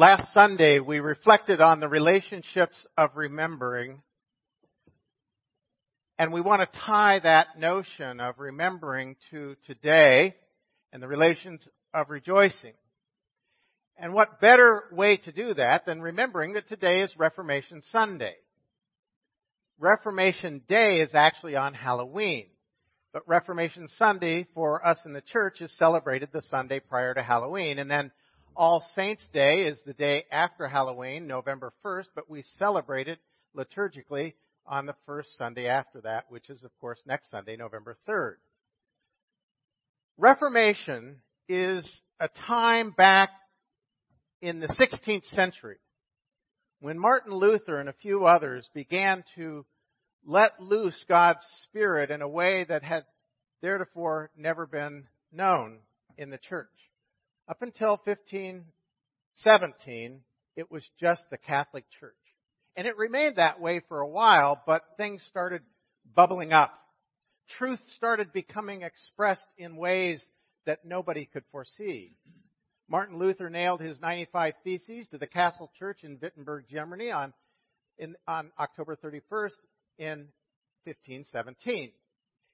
Last Sunday, we reflected on the relationships of remembering, and we want to tie that notion of remembering to today and the relations of rejoicing. And what better way to do that than remembering that today is Reformation Sunday? Reformation Day is actually on Halloween, but Reformation Sunday for us in the church is celebrated the Sunday prior to Halloween, and then all Saints Day is the day after Halloween, November 1st, but we celebrate it liturgically on the first Sunday after that, which is, of course, next Sunday, November 3rd. Reformation is a time back in the 16th century when Martin Luther and a few others began to let loose God's Spirit in a way that had theretofore never been known in the church. Up until 1517, it was just the Catholic Church. And it remained that way for a while, but things started bubbling up. Truth started becoming expressed in ways that nobody could foresee. Martin Luther nailed his 95 Theses to the Castle Church in Wittenberg, Germany on, in, on October 31st in 1517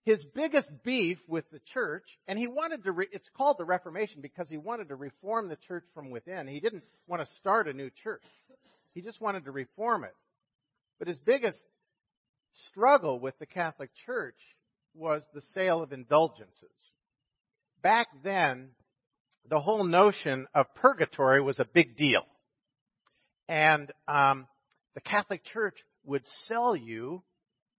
his biggest beef with the church, and he wanted to, re- it's called the Reformation because he wanted to reform the church from within. He didn't want to start a new church. He just wanted to reform it. But his biggest struggle with the Catholic Church was the sale of indulgences. Back then, the whole notion of purgatory was a big deal. And um, the Catholic Church would sell you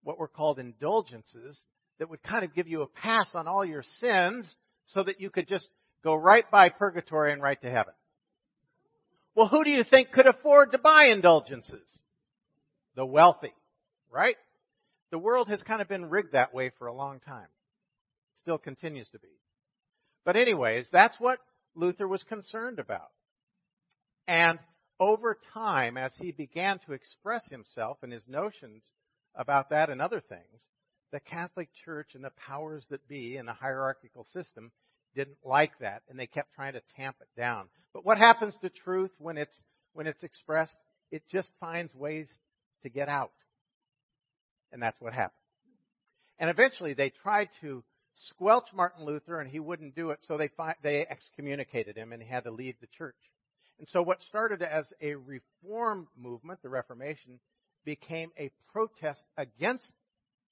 what were called indulgences that would kind of give you a pass on all your sins so that you could just go right by purgatory and right to heaven. Well, who do you think could afford to buy indulgences? The wealthy, right? The world has kind of been rigged that way for a long time. Still continues to be. But anyways, that's what Luther was concerned about. And over time, as he began to express himself and his notions about that and other things, the Catholic Church and the powers that be in a hierarchical system didn't like that and they kept trying to tamp it down. But what happens to truth when it's when it's expressed? It just finds ways to get out. And that's what happened. And eventually they tried to squelch Martin Luther and he wouldn't do it, so they they excommunicated him and he had to leave the church. And so what started as a reform movement, the Reformation, became a protest against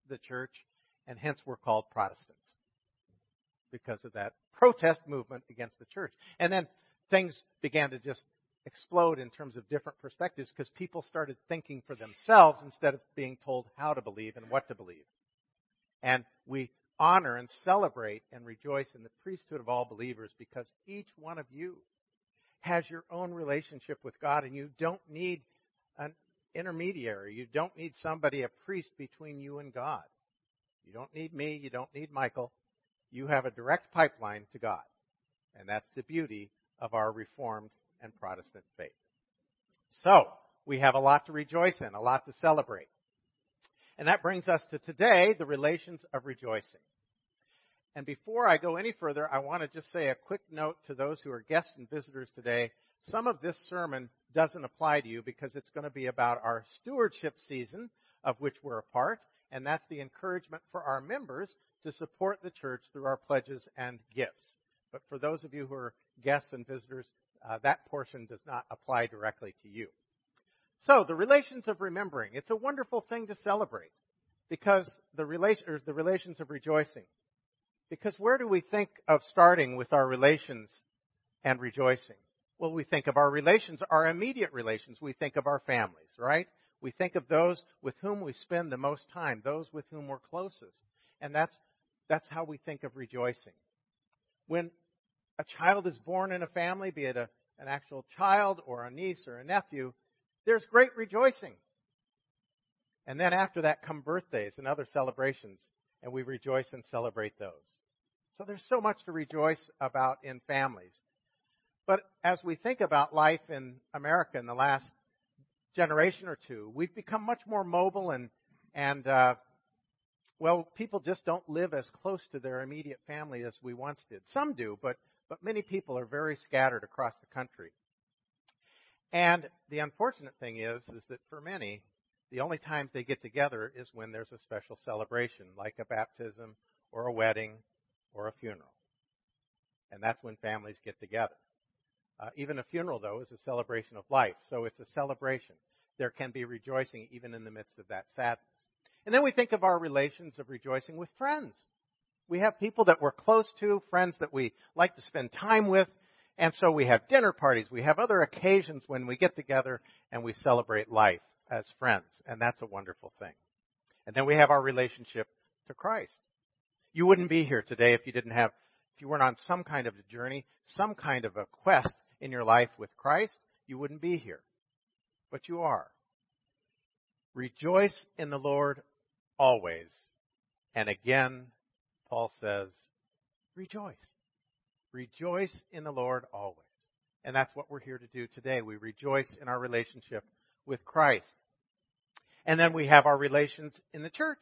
the church, and hence we're called Protestants because of that protest movement against the church. And then things began to just explode in terms of different perspectives because people started thinking for themselves instead of being told how to believe and what to believe. And we honor and celebrate and rejoice in the priesthood of all believers because each one of you has your own relationship with God and you don't need an intermediary. You don't need somebody, a priest between you and God. You don't need me. You don't need Michael. You have a direct pipeline to God. And that's the beauty of our Reformed and Protestant faith. So, we have a lot to rejoice in, a lot to celebrate. And that brings us to today, the relations of rejoicing. And before I go any further, I want to just say a quick note to those who are guests and visitors today. Some of this sermon doesn't apply to you because it's going to be about our stewardship season of which we're a part, and that's the encouragement for our members to support the church through our pledges and gifts. But for those of you who are guests and visitors, uh, that portion does not apply directly to you. So, the relations of remembering. It's a wonderful thing to celebrate because the, relation, the relations of rejoicing. Because where do we think of starting with our relations and rejoicing? Well, we think of our relations, our immediate relations. We think of our families, right? We think of those with whom we spend the most time, those with whom we're closest. And that's, that's how we think of rejoicing. When a child is born in a family, be it a, an actual child or a niece or a nephew, there's great rejoicing. And then after that come birthdays and other celebrations, and we rejoice and celebrate those. So there's so much to rejoice about in families. But as we think about life in America in the last generation or two, we've become much more mobile and and uh, well, people just don't live as close to their immediate family as we once did. Some do, but but many people are very scattered across the country. And the unfortunate thing is, is that for many, the only times they get together is when there's a special celebration, like a baptism or a wedding or a funeral. And that's when families get together. Uh, even a funeral, though, is a celebration of life. So it's a celebration. There can be rejoicing even in the midst of that sadness. And then we think of our relations of rejoicing with friends. We have people that we're close to, friends that we like to spend time with, and so we have dinner parties. We have other occasions when we get together and we celebrate life as friends, and that's a wonderful thing. And then we have our relationship to Christ. You wouldn't be here today if you didn't have, if you weren't on some kind of a journey, some kind of a quest in your life with Christ, you wouldn't be here. But you are. Rejoice in the Lord always. And again, Paul says, rejoice. Rejoice in the Lord always. And that's what we're here to do today. We rejoice in our relationship with Christ. And then we have our relations in the church.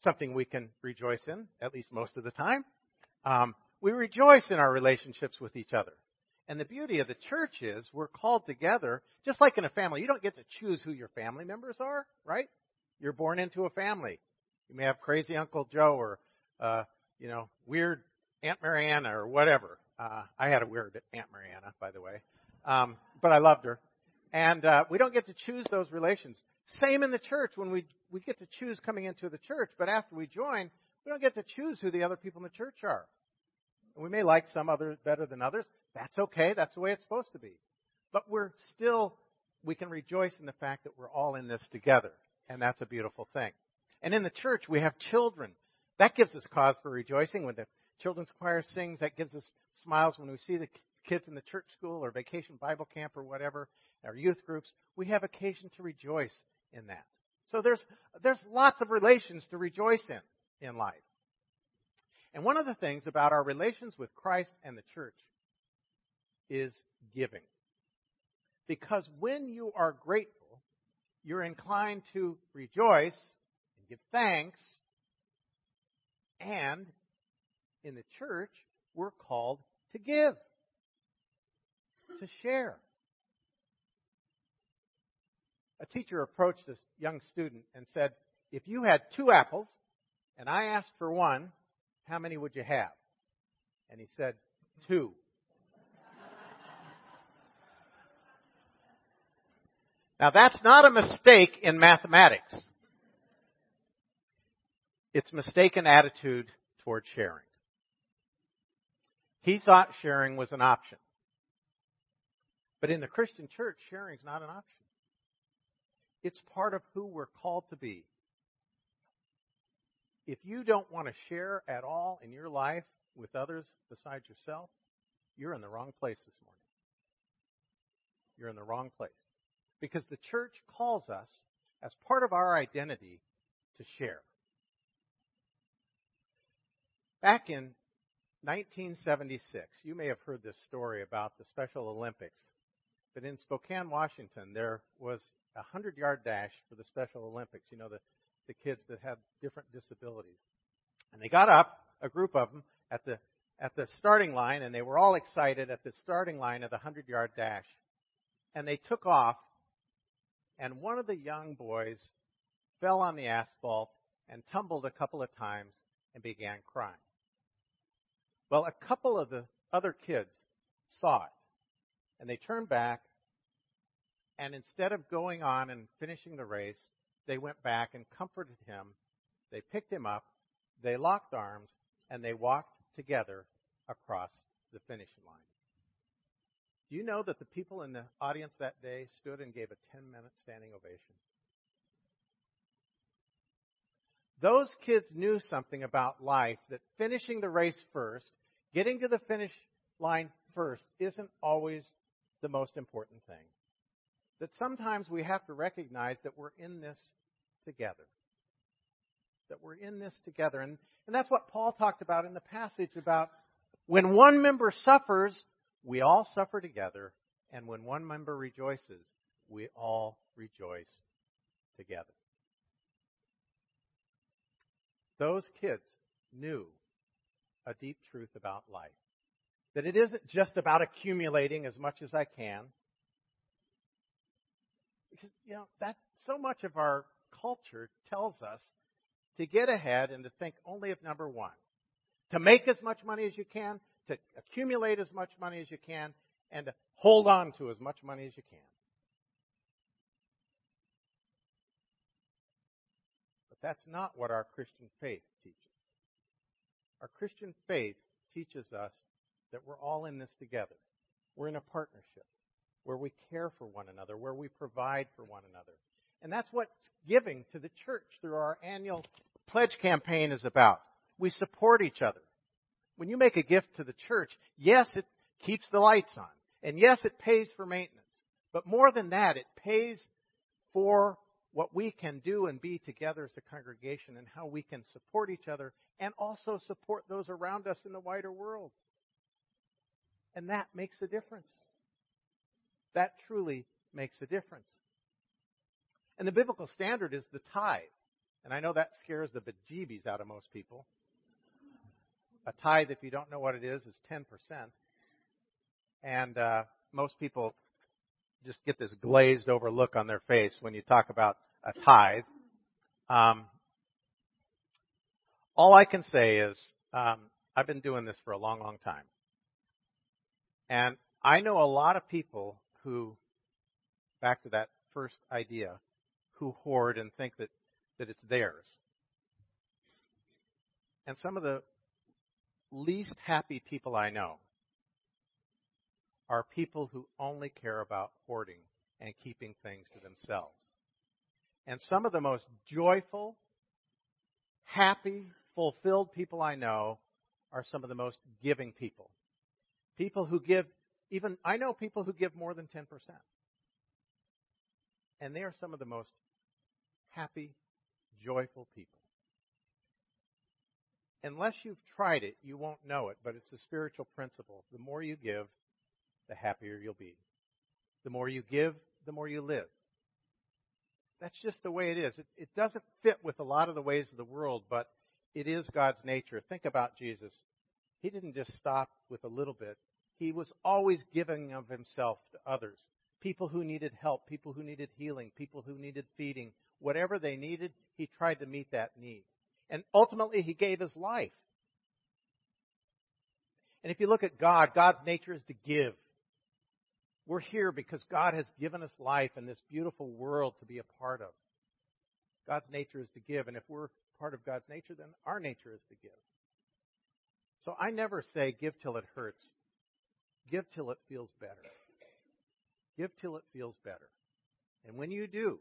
Something we can rejoice in, at least most of the time. Um, we rejoice in our relationships with each other. And the beauty of the church is we're called together, just like in a family. You don't get to choose who your family members are, right? You're born into a family. You may have crazy Uncle Joe or, uh, you know, weird Aunt Mariana or whatever. Uh, I had a weird Aunt Mariana, by the way, um, but I loved her. And uh, we don't get to choose those relations. Same in the church when we we get to choose coming into the church, but after we join, we don't get to choose who the other people in the church are. We may like some others better than others. That's okay. That's the way it's supposed to be. But we're still we can rejoice in the fact that we're all in this together, and that's a beautiful thing. And in the church, we have children. That gives us cause for rejoicing when the children's choir sings. That gives us smiles when we see the kids in the church school or vacation Bible camp or whatever, our youth groups. We have occasion to rejoice in that. So there's, there's lots of relations to rejoice in in life. And one of the things about our relations with Christ and the church is giving. Because when you are grateful, you're inclined to rejoice and give thanks and in the church, we're called to give, to share. A teacher approached a young student and said, If you had two apples and I asked for one, how many would you have? And he said, Two. now that's not a mistake in mathematics. It's mistaken attitude toward sharing. He thought sharing was an option. But in the Christian church, sharing is not an option. It's part of who we're called to be. If you don't want to share at all in your life with others besides yourself, you're in the wrong place this morning. You're in the wrong place. Because the church calls us, as part of our identity, to share. Back in 1976. You may have heard this story about the Special Olympics. But in Spokane, Washington, there was a 100 yard dash for the Special Olympics. You know, the, the kids that have different disabilities. And they got up, a group of them, at the, at the starting line, and they were all excited at the starting line of the 100 yard dash. And they took off, and one of the young boys fell on the asphalt and tumbled a couple of times and began crying. Well, a couple of the other kids saw it, and they turned back, and instead of going on and finishing the race, they went back and comforted him. They picked him up, they locked arms, and they walked together across the finishing line. Do you know that the people in the audience that day stood and gave a 10 minute standing ovation? Those kids knew something about life that finishing the race first Getting to the finish line first isn't always the most important thing. That sometimes we have to recognize that we're in this together. That we're in this together. And, and that's what Paul talked about in the passage about when one member suffers, we all suffer together. And when one member rejoices, we all rejoice together. Those kids knew a deep truth about life. That it isn't just about accumulating as much as I can, Because, you know, that so much of our culture tells us to get ahead and to think only of number one. To make as much money as you can, to accumulate as much money as you can, and to hold on to as much money as you can. But that's not what our Christian faith teaches. Our Christian faith teaches us that we're all in this together. We're in a partnership where we care for one another, where we provide for one another. And that's what giving to the church through our annual pledge campaign is about. We support each other. When you make a gift to the church, yes, it keeps the lights on. And yes, it pays for maintenance. But more than that, it pays for what we can do and be together as a congregation and how we can support each other and also support those around us in the wider world. And that makes a difference. That truly makes a difference. And the biblical standard is the tithe. And I know that scares the bejeebies out of most people. A tithe, if you don't know what it is, is 10%. And uh, most people just get this glazed over look on their face when you talk about a tithe. Um, all I can say is um, I've been doing this for a long, long time. And I know a lot of people who, back to that first idea, who hoard and think that, that it's theirs. And some of the least happy people I know are people who only care about hoarding and keeping things to themselves. And some of the most joyful, happy, fulfilled people I know are some of the most giving people. People who give even, I know people who give more than 10%. And they are some of the most happy, joyful people. Unless you've tried it, you won't know it, but it's a spiritual principle. The more you give, the happier you'll be. The more you give, the more you live. That's just the way it is. It, it doesn't fit with a lot of the ways of the world, but it is God's nature. Think about Jesus. He didn't just stop with a little bit. He was always giving of himself to others. People who needed help, people who needed healing, people who needed feeding. Whatever they needed, he tried to meet that need. And ultimately, he gave his life. And if you look at God, God's nature is to give. We're here because God has given us life and this beautiful world to be a part of. God's nature is to give. And if we're part of God's nature, then our nature is to give. So I never say give till it hurts. Give till it feels better. Give till it feels better. And when you do,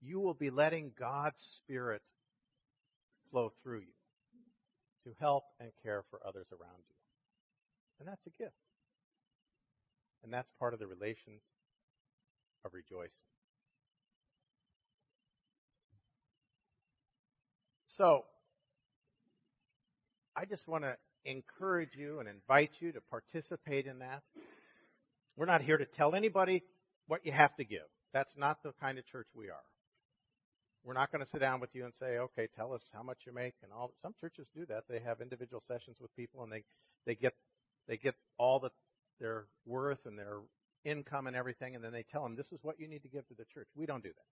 you will be letting God's Spirit flow through you to help and care for others around you. And that's a gift. And that's part of the relations of rejoicing. So, I just want to encourage you and invite you to participate in that. We're not here to tell anybody what you have to give. That's not the kind of church we are. We're not going to sit down with you and say, okay, tell us how much you make and all. Some churches do that. They have individual sessions with people and they, they get, they get all the, their worth and their income and everything and then they tell them this is what you need to give to the church. We don't do that.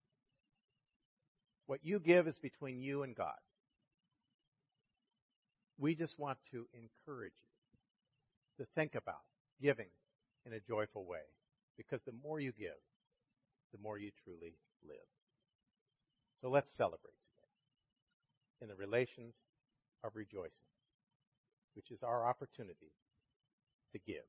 What you give is between you and God. We just want to encourage you to think about giving in a joyful way. Because the more you give, the more you truly live. So let's celebrate today in the relations of rejoicing, which is our opportunity to give.